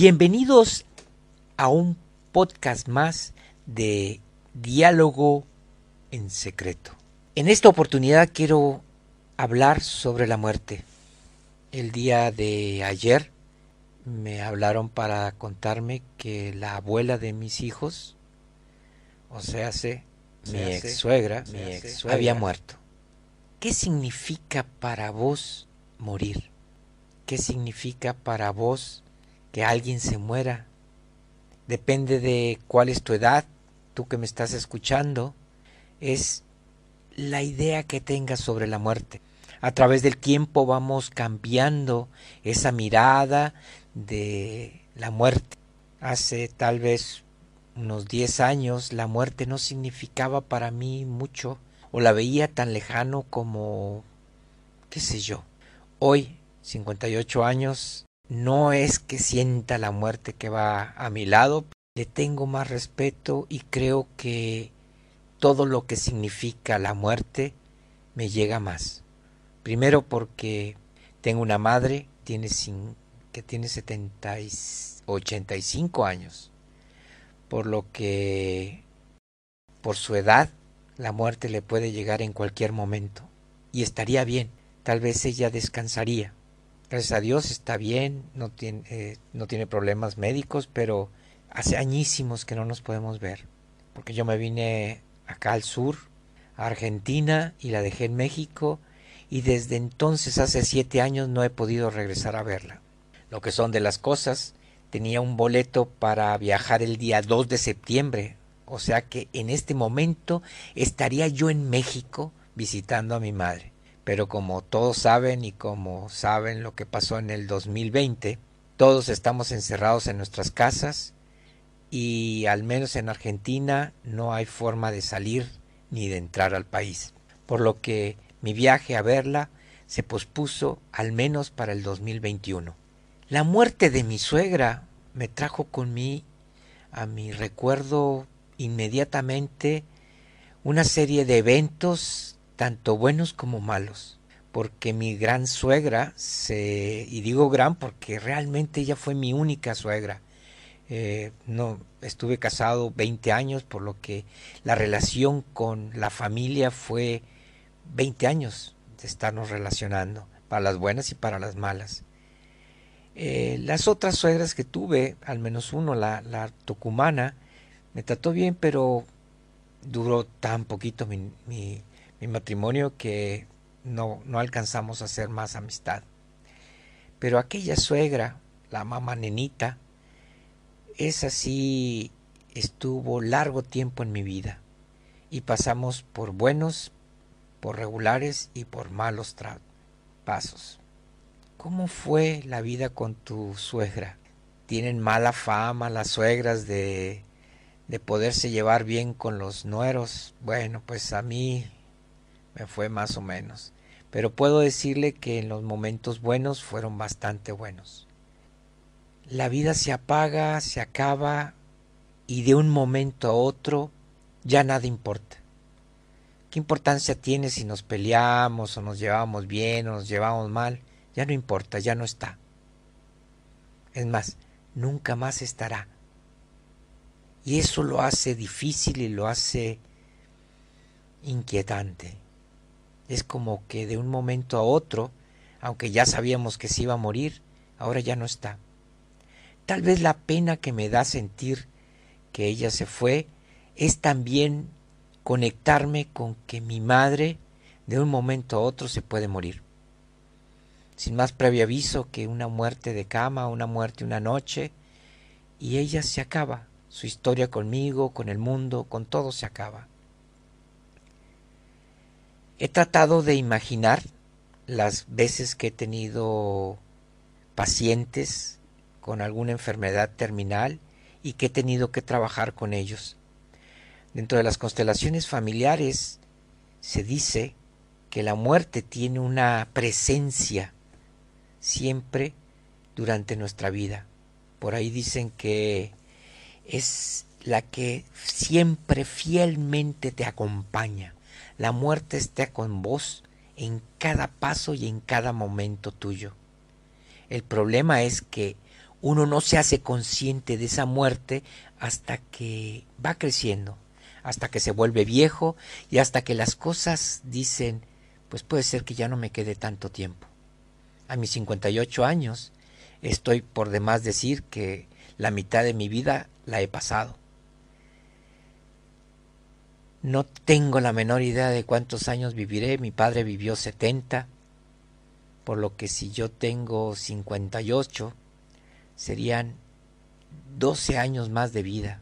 Bienvenidos a un podcast más de Diálogo en Secreto. En esta oportunidad quiero hablar sobre la muerte. El día de ayer me hablaron para contarme que la abuela de mis hijos, o sea, mi ex suegra, mi ex había muerto. ¿Qué significa para vos morir? ¿Qué significa para vos que alguien se muera. Depende de cuál es tu edad, tú que me estás escuchando, es la idea que tengas sobre la muerte. A través del tiempo vamos cambiando esa mirada de la muerte. Hace tal vez unos 10 años la muerte no significaba para mí mucho o la veía tan lejano como, qué sé yo. Hoy, 58 años, no es que sienta la muerte que va a mi lado, le tengo más respeto y creo que todo lo que significa la muerte me llega más. Primero porque tengo una madre que tiene 70 y 85 años, por lo que por su edad la muerte le puede llegar en cualquier momento y estaría bien, tal vez ella descansaría gracias a Dios está bien, no tiene, eh, no tiene problemas médicos, pero hace añísimos que no nos podemos ver, porque yo me vine acá al sur, a Argentina, y la dejé en México, y desde entonces, hace siete años, no he podido regresar a verla. Lo que son de las cosas, tenía un boleto para viajar el día 2 de septiembre, o sea que en este momento estaría yo en México visitando a mi madre pero como todos saben y como saben lo que pasó en el 2020, todos estamos encerrados en nuestras casas y al menos en Argentina no hay forma de salir ni de entrar al país, por lo que mi viaje a verla se pospuso al menos para el 2021. La muerte de mi suegra me trajo con mí a mi recuerdo inmediatamente una serie de eventos tanto buenos como malos, porque mi gran suegra, se, y digo gran porque realmente ella fue mi única suegra, eh, no estuve casado 20 años, por lo que la relación con la familia fue 20 años de estarnos relacionando, para las buenas y para las malas. Eh, las otras suegras que tuve, al menos uno, la, la tucumana, me trató bien, pero duró tan poquito mi, mi, mi matrimonio que no, no alcanzamos a hacer más amistad. Pero aquella suegra, la mamá nenita, esa sí estuvo largo tiempo en mi vida y pasamos por buenos, por regulares y por malos pasos. ¿Cómo fue la vida con tu suegra? ¿Tienen mala fama las suegras de, de poderse llevar bien con los nueros? Bueno, pues a mí me fue más o menos. Pero puedo decirle que en los momentos buenos fueron bastante buenos. La vida se apaga, se acaba y de un momento a otro ya nada importa. ¿Qué importancia tiene si nos peleamos o nos llevamos bien o nos llevamos mal? Ya no importa, ya no está. Es más, nunca más estará. Y eso lo hace difícil y lo hace inquietante. Es como que de un momento a otro, aunque ya sabíamos que se iba a morir, ahora ya no está. Tal vez la pena que me da sentir que ella se fue es también conectarme con que mi madre de un momento a otro se puede morir. Sin más previo aviso que una muerte de cama, una muerte una noche, y ella se acaba. Su historia conmigo, con el mundo, con todo se acaba. He tratado de imaginar las veces que he tenido pacientes con alguna enfermedad terminal y que he tenido que trabajar con ellos. Dentro de las constelaciones familiares se dice que la muerte tiene una presencia siempre durante nuestra vida. Por ahí dicen que es la que siempre fielmente te acompaña. La muerte está con vos en cada paso y en cada momento tuyo. El problema es que uno no se hace consciente de esa muerte hasta que va creciendo, hasta que se vuelve viejo y hasta que las cosas dicen, pues puede ser que ya no me quede tanto tiempo. A mis 58 años estoy por demás decir que la mitad de mi vida la he pasado. No tengo la menor idea de cuántos años viviré. Mi padre vivió 70, por lo que si yo tengo 58, serían 12 años más de vida.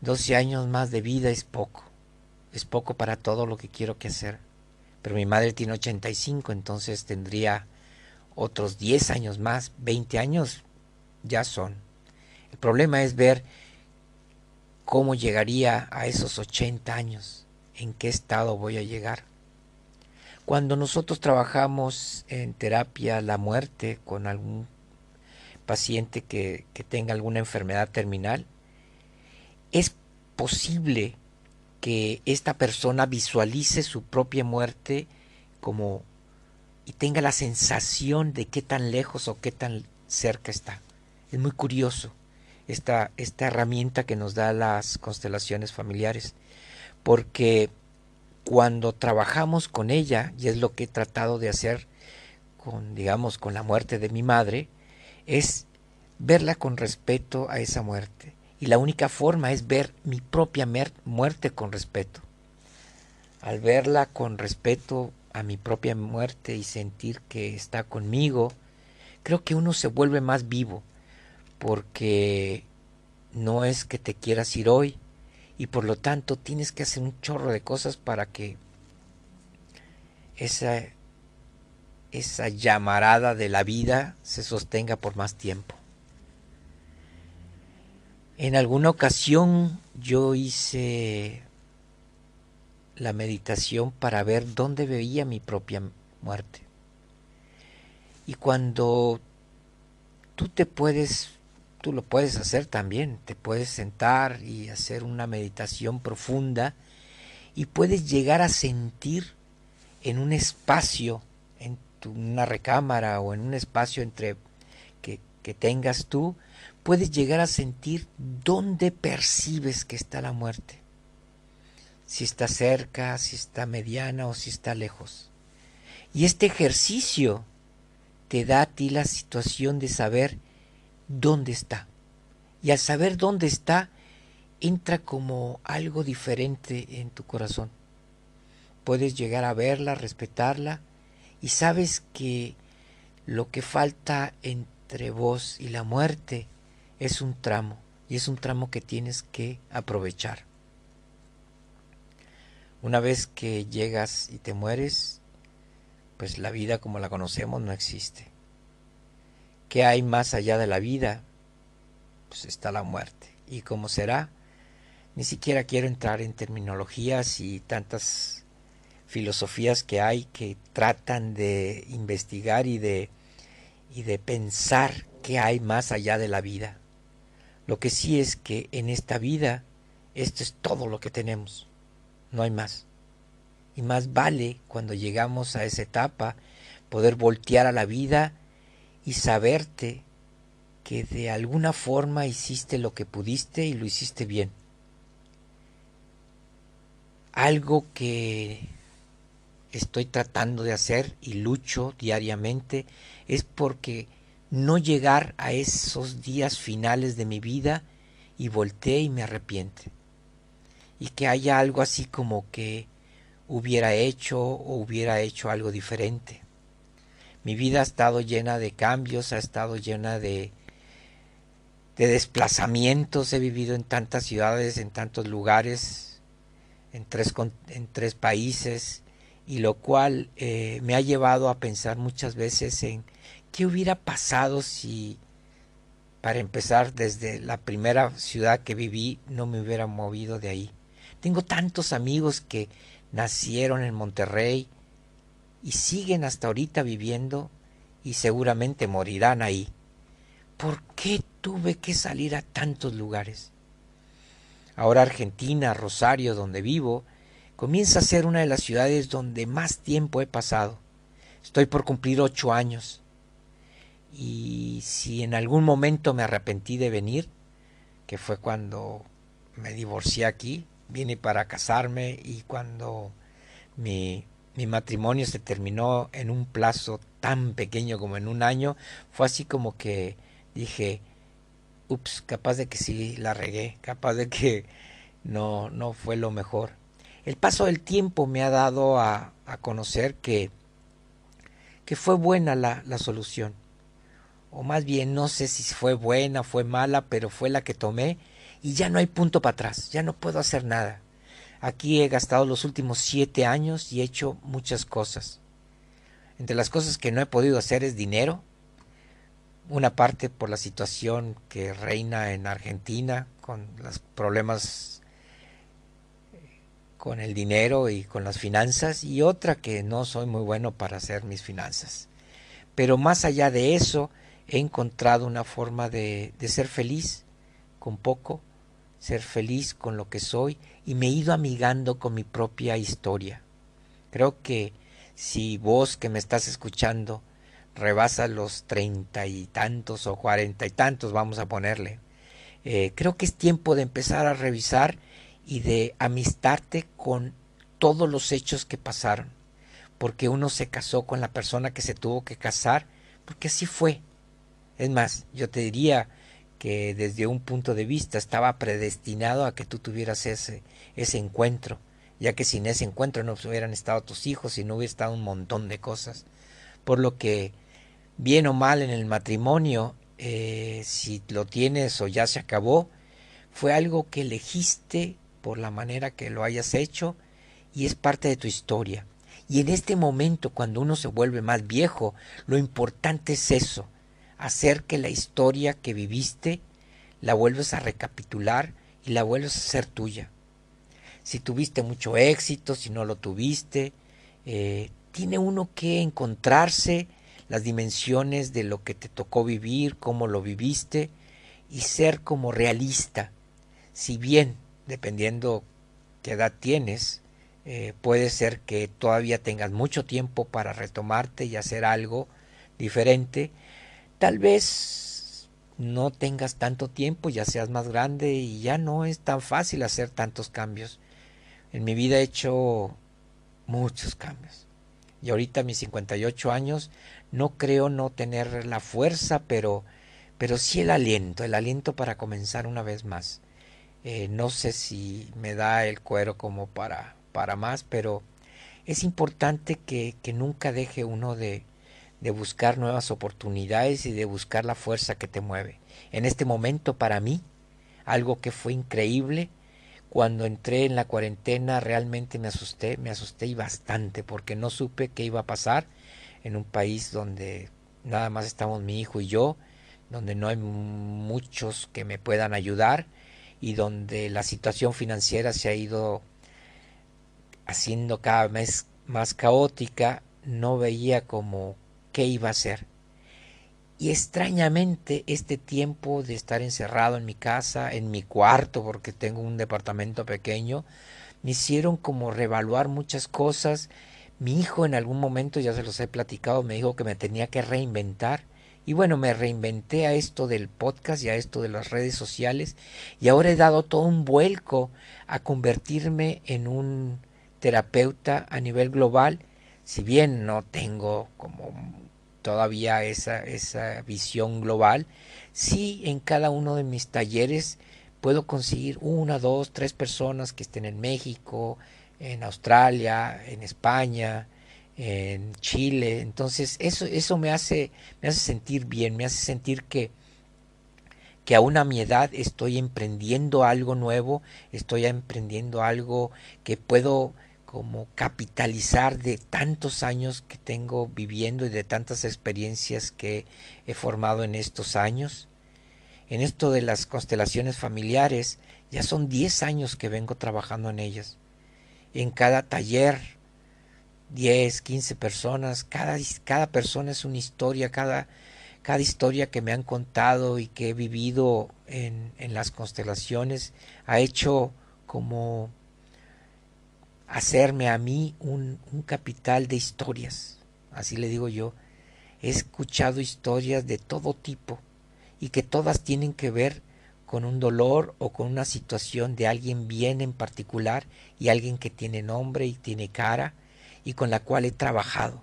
12 años más de vida es poco. Es poco para todo lo que quiero que hacer. Pero mi madre tiene 85, entonces tendría otros 10 años más, 20 años ya son. El problema es ver cómo llegaría a esos 80 años, en qué estado voy a llegar. Cuando nosotros trabajamos en terapia la muerte con algún paciente que, que tenga alguna enfermedad terminal, es posible que esta persona visualice su propia muerte como y tenga la sensación de qué tan lejos o qué tan cerca está. Es muy curioso esta, esta herramienta que nos da las constelaciones familiares, porque cuando trabajamos con ella, y es lo que he tratado de hacer con, digamos, con la muerte de mi madre, es verla con respeto a esa muerte. Y la única forma es ver mi propia muerte con respeto. Al verla con respeto a mi propia muerte y sentir que está conmigo, creo que uno se vuelve más vivo, porque no es que te quieras ir hoy y por lo tanto tienes que hacer un chorro de cosas para que esa, esa llamarada de la vida se sostenga por más tiempo. En alguna ocasión yo hice la meditación para ver dónde veía mi propia muerte. Y cuando tú te puedes tú lo puedes hacer también. Te puedes sentar y hacer una meditación profunda y puedes llegar a sentir en un espacio, en una recámara o en un espacio entre que, que tengas tú, puedes llegar a sentir dónde percibes que está la muerte. Si está cerca, si está mediana o si está lejos. Y este ejercicio te da a ti la situación de saber dónde está. Y al saber dónde está, entra como algo diferente en tu corazón. Puedes llegar a verla, respetarla, y sabes que lo que falta entre vos y la muerte es un tramo, y es un tramo que tienes que aprovechar. Una vez que llegas y te mueres, pues la vida como la conocemos no existe. ¿Qué hay más allá de la vida? Pues está la muerte. ¿Y cómo será? Ni siquiera quiero entrar en terminologías y tantas filosofías que hay que tratan de investigar y de, y de pensar qué hay más allá de la vida. Lo que sí es que en esta vida esto es todo lo que tenemos, no hay más. Y más vale cuando llegamos a esa etapa poder voltear a la vida y saberte que de alguna forma hiciste lo que pudiste y lo hiciste bien. Algo que estoy tratando de hacer y lucho diariamente es porque no llegar a esos días finales de mi vida y volteé y me arrepiente. Y que haya algo así como que hubiera hecho o hubiera hecho algo diferente. Mi vida ha estado llena de cambios, ha estado llena de, de desplazamientos. He vivido en tantas ciudades, en tantos lugares, en tres, en tres países, y lo cual eh, me ha llevado a pensar muchas veces en qué hubiera pasado si, para empezar, desde la primera ciudad que viví, no me hubiera movido de ahí. Tengo tantos amigos que nacieron en Monterrey, y siguen hasta ahorita viviendo y seguramente morirán ahí. ¿Por qué tuve que salir a tantos lugares? Ahora Argentina, Rosario, donde vivo, comienza a ser una de las ciudades donde más tiempo he pasado. Estoy por cumplir ocho años. y si en algún momento me arrepentí de venir, que fue cuando me divorcié aquí, vine para casarme y cuando mi, mi matrimonio se terminó en un plazo tan pequeño como en un año, fue así como que dije, ups, capaz de que sí la regué, capaz de que no, no fue lo mejor. El paso del tiempo me ha dado a, a conocer que, que fue buena la, la solución. O más bien, no sé si fue buena, fue mala, pero fue la que tomé y ya no hay punto para atrás, ya no puedo hacer nada. Aquí he gastado los últimos siete años y he hecho muchas cosas. Entre las cosas que no he podido hacer es dinero, una parte por la situación que reina en Argentina, con los problemas con el dinero y con las finanzas, y otra que no soy muy bueno para hacer mis finanzas. Pero más allá de eso, he encontrado una forma de, de ser feliz con poco, ser feliz con lo que soy, y me he ido amigando con mi propia historia. Creo que si vos que me estás escuchando rebasa los treinta y tantos o cuarenta y tantos, vamos a ponerle, eh, creo que es tiempo de empezar a revisar y de amistarte con todos los hechos que pasaron, porque uno se casó con la persona que se tuvo que casar, porque así fue. Es más, yo te diría que desde un punto de vista estaba predestinado a que tú tuvieras ese, ese encuentro, ya que sin ese encuentro no hubieran estado tus hijos y no hubiera estado un montón de cosas. Por lo que, bien o mal en el matrimonio, eh, si lo tienes o ya se acabó, fue algo que elegiste por la manera que lo hayas hecho y es parte de tu historia. Y en este momento, cuando uno se vuelve más viejo, lo importante es eso, hacer que la historia que viviste la vuelves a recapitular y la vuelves a ser tuya. Si tuviste mucho éxito, si no lo tuviste, eh, tiene uno que encontrarse las dimensiones de lo que te tocó vivir, cómo lo viviste y ser como realista. Si bien, dependiendo qué edad tienes, eh, puede ser que todavía tengas mucho tiempo para retomarte y hacer algo diferente, tal vez no tengas tanto tiempo, ya seas más grande y ya no es tan fácil hacer tantos cambios. En mi vida he hecho muchos cambios. Y ahorita a mis 58 años no creo no tener la fuerza, pero, pero sí el aliento, el aliento para comenzar una vez más. Eh, no sé si me da el cuero como para, para más, pero es importante que, que nunca deje uno de, de buscar nuevas oportunidades y de buscar la fuerza que te mueve. En este momento para mí, algo que fue increíble, cuando entré en la cuarentena realmente me asusté, me asusté y bastante porque no supe qué iba a pasar en un país donde nada más estamos mi hijo y yo, donde no hay muchos que me puedan ayudar y donde la situación financiera se ha ido haciendo cada vez más caótica, no veía como qué iba a hacer. Y extrañamente este tiempo de estar encerrado en mi casa, en mi cuarto, porque tengo un departamento pequeño, me hicieron como revaluar muchas cosas. Mi hijo en algún momento, ya se los he platicado, me dijo que me tenía que reinventar. Y bueno, me reinventé a esto del podcast y a esto de las redes sociales. Y ahora he dado todo un vuelco a convertirme en un terapeuta a nivel global. Si bien no tengo como todavía esa, esa visión global, sí en cada uno de mis talleres puedo conseguir una, dos, tres personas que estén en México, en Australia, en España, en Chile. Entonces, eso, eso me hace, me hace sentir bien, me hace sentir que, que aún a mi edad estoy emprendiendo algo nuevo, estoy emprendiendo algo que puedo como capitalizar de tantos años que tengo viviendo y de tantas experiencias que he formado en estos años. En esto de las constelaciones familiares, ya son 10 años que vengo trabajando en ellas. En cada taller, 10, 15 personas, cada, cada persona es una historia, cada, cada historia que me han contado y que he vivido en, en las constelaciones ha hecho como hacerme a mí un, un capital de historias, así le digo yo, he escuchado historias de todo tipo y que todas tienen que ver con un dolor o con una situación de alguien bien en particular y alguien que tiene nombre y tiene cara y con la cual he trabajado.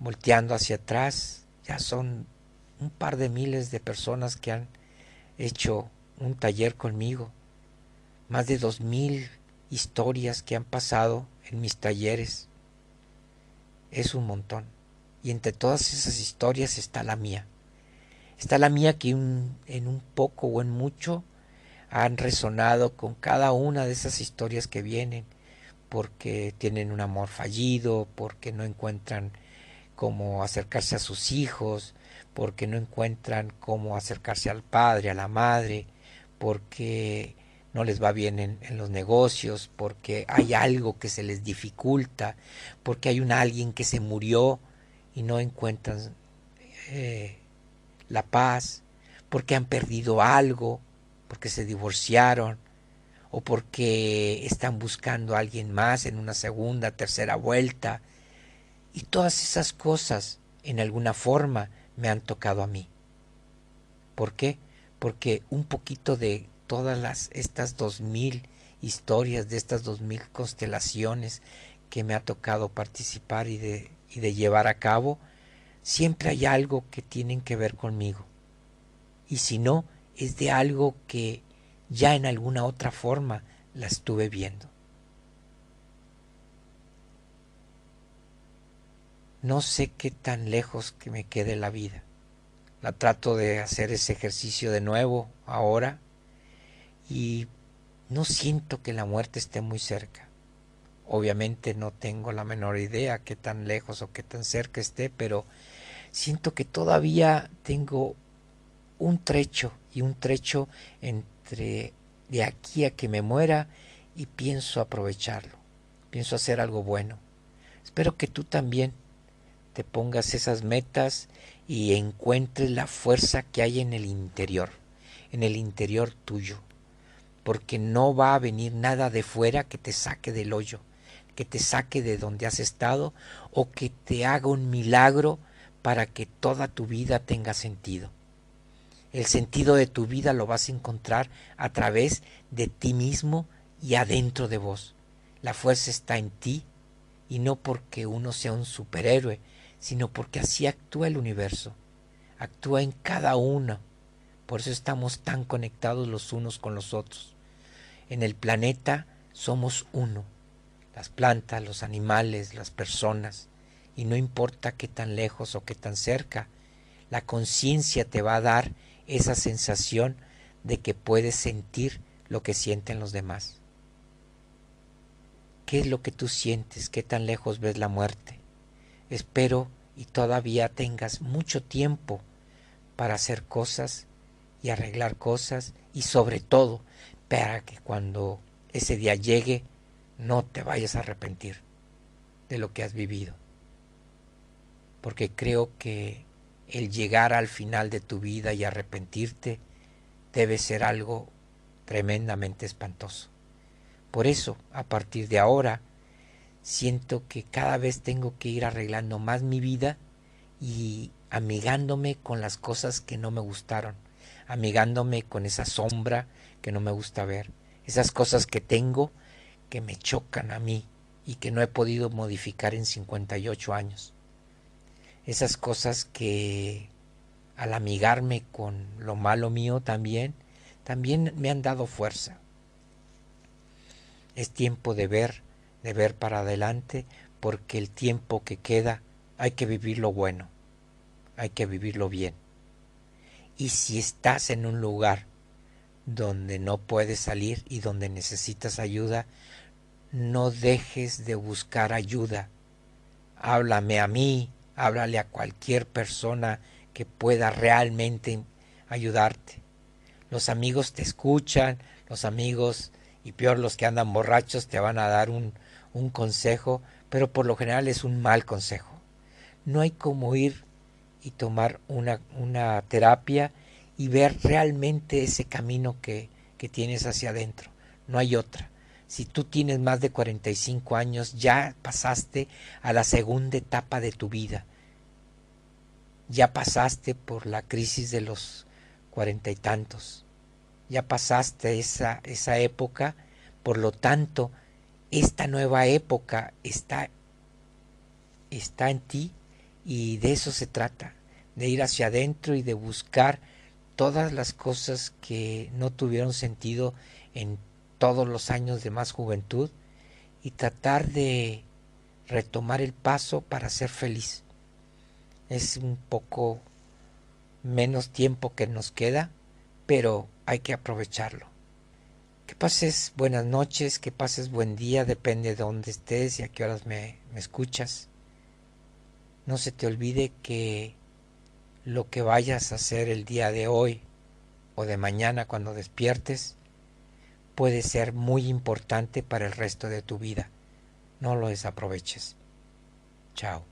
Volteando hacia atrás, ya son un par de miles de personas que han hecho un taller conmigo, más de dos mil historias que han pasado en mis talleres. Es un montón. Y entre todas esas historias está la mía. Está la mía que en un poco o en mucho han resonado con cada una de esas historias que vienen, porque tienen un amor fallido, porque no encuentran cómo acercarse a sus hijos, porque no encuentran cómo acercarse al padre, a la madre, porque no les va bien en, los negocios, porque hay algo que se les dificulta, porque hay un alguien que se murió y no encuentran eh, la paz, porque han perdido algo, porque se divorciaron, o porque están buscando a alguien más en una segunda, tercera vuelta. Y todas esas cosas, en alguna forma, me han tocado a mí. ¿Por qué? Porque un poquito de todas las, estas dos mil historias, de estas dos mil constelaciones que me ha tocado participar y de, y de llevar a cabo, siempre hay algo que tienen que ver conmigo. Y si no, es de algo que ya en alguna otra forma la estuve viendo. No sé qué tan lejos que me quede la vida. La trato de hacer ese ejercicio de nuevo ahora y no siento que la muerte esté muy cerca. Obviamente no tengo la menor idea qué tan lejos o qué tan cerca esté, pero siento que todavía tengo un trecho y un trecho entre de aquí a que me muera y pienso aprovecharlo, pienso hacer algo bueno. Espero que tú también te pongas esas metas y encuentres la fuerza que hay en el interior, en el interior tuyo, porque no va a venir nada de fuera que te saque del hoyo, que te saque de donde has estado o que te haga un milagro para que toda tu vida tenga sentido. El sentido de tu vida lo vas a encontrar a través de ti mismo y adentro de vos. La fuerza está en ti y no porque uno sea un superhéroe, sino porque así actúa el universo. Actúa en cada uno. Por eso estamos tan conectados los unos con los otros. En el planeta somos uno. Las plantas, los animales, las personas. Y no importa qué tan lejos o qué tan cerca, la conciencia te va a dar esa sensación de que puedes sentir lo que sienten los demás. ¿Qué es lo que tú sientes? ¿Qué tan lejos ves la muerte? Espero y todavía tengas mucho tiempo para hacer cosas y arreglar cosas y sobre todo para que cuando ese día llegue no te vayas a arrepentir de lo que has vivido. Porque creo que el llegar al final de tu vida y arrepentirte debe ser algo tremendamente espantoso. Por eso, a partir de ahora, siento que cada vez tengo que ir arreglando más mi vida y amigándome con las cosas que no me gustaron, amigándome con esa sombra que no me gusta ver, esas cosas que tengo que me chocan a mí y que no he podido modificar en 58 años esas cosas que al amigarme con lo malo mío también, también me han dado fuerza. Es tiempo de ver, de ver para adelante, porque el tiempo que queda hay que vivirlo bueno, hay que vivirlo bien. Y si estás en un lugar donde no puedes salir y donde necesitas ayuda, no dejes de buscar ayuda. Háblame a mí, háblale a cualquier persona que pueda realmente ayudarte. Los amigos te escuchan, los amigos, y peor los que andan borrachos, te van a dar un, un consejo, pero por lo general es un mal consejo. No hay como ir y tomar una, una terapia y ver realmente ese camino que, que tienes hacia adentro. No hay otra. Si tú tienes más de 45 años, ya pasaste a la segunda etapa de tu vida. Ya pasaste por la crisis de los cuarenta y tantos. Ya pasaste esa, esa época, por lo tanto, esta nueva época está, está en ti y de eso se trata, de ir hacia adentro y de buscar todas las cosas que no tuvieron sentido en todos los años de más juventud y tratar de retomar el paso para ser feliz. Es un poco menos tiempo que nos queda, pero hay que aprovecharlo. Que pases buenas noches, que pases buen día, depende de dónde estés y a qué horas me, me escuchas. No se te olvide que lo que vayas a hacer el día de hoy o de mañana cuando despiertes puede ser muy importante para el resto de tu vida. No lo desaproveches. Chao.